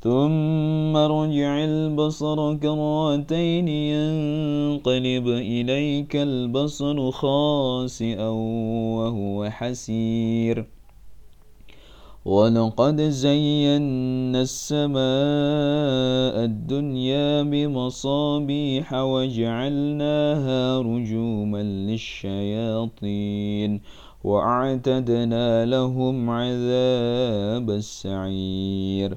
ثم رجع البصر كرتين ينقلب إليك البصر خاسئا وهو حسير. ولقد زينا السماء الدنيا بمصابيح وجعلناها رجوما للشياطين وأعتدنا لهم عذاب السعير.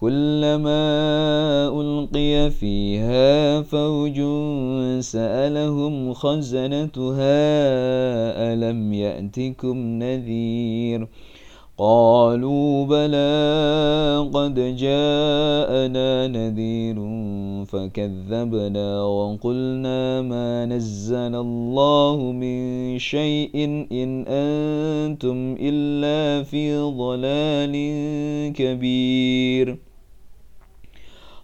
كلما ألقي فيها فوج سألهم خزنتها ألم يأتكم نذير؟ قالوا بلى قد جاءنا نذير فكذبنا وقلنا ما نزل الله من شيء إن أنتم إلا في ضلال كبير.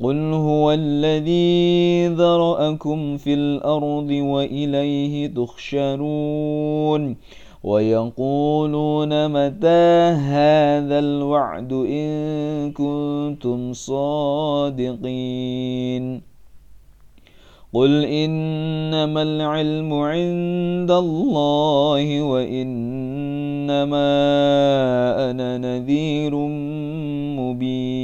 قل هو الذي ذرأكم في الأرض وإليه تخشرون ويقولون متى هذا الوعد إن كنتم صادقين قل إنما العلم عند الله وإنما أنا نذير مبين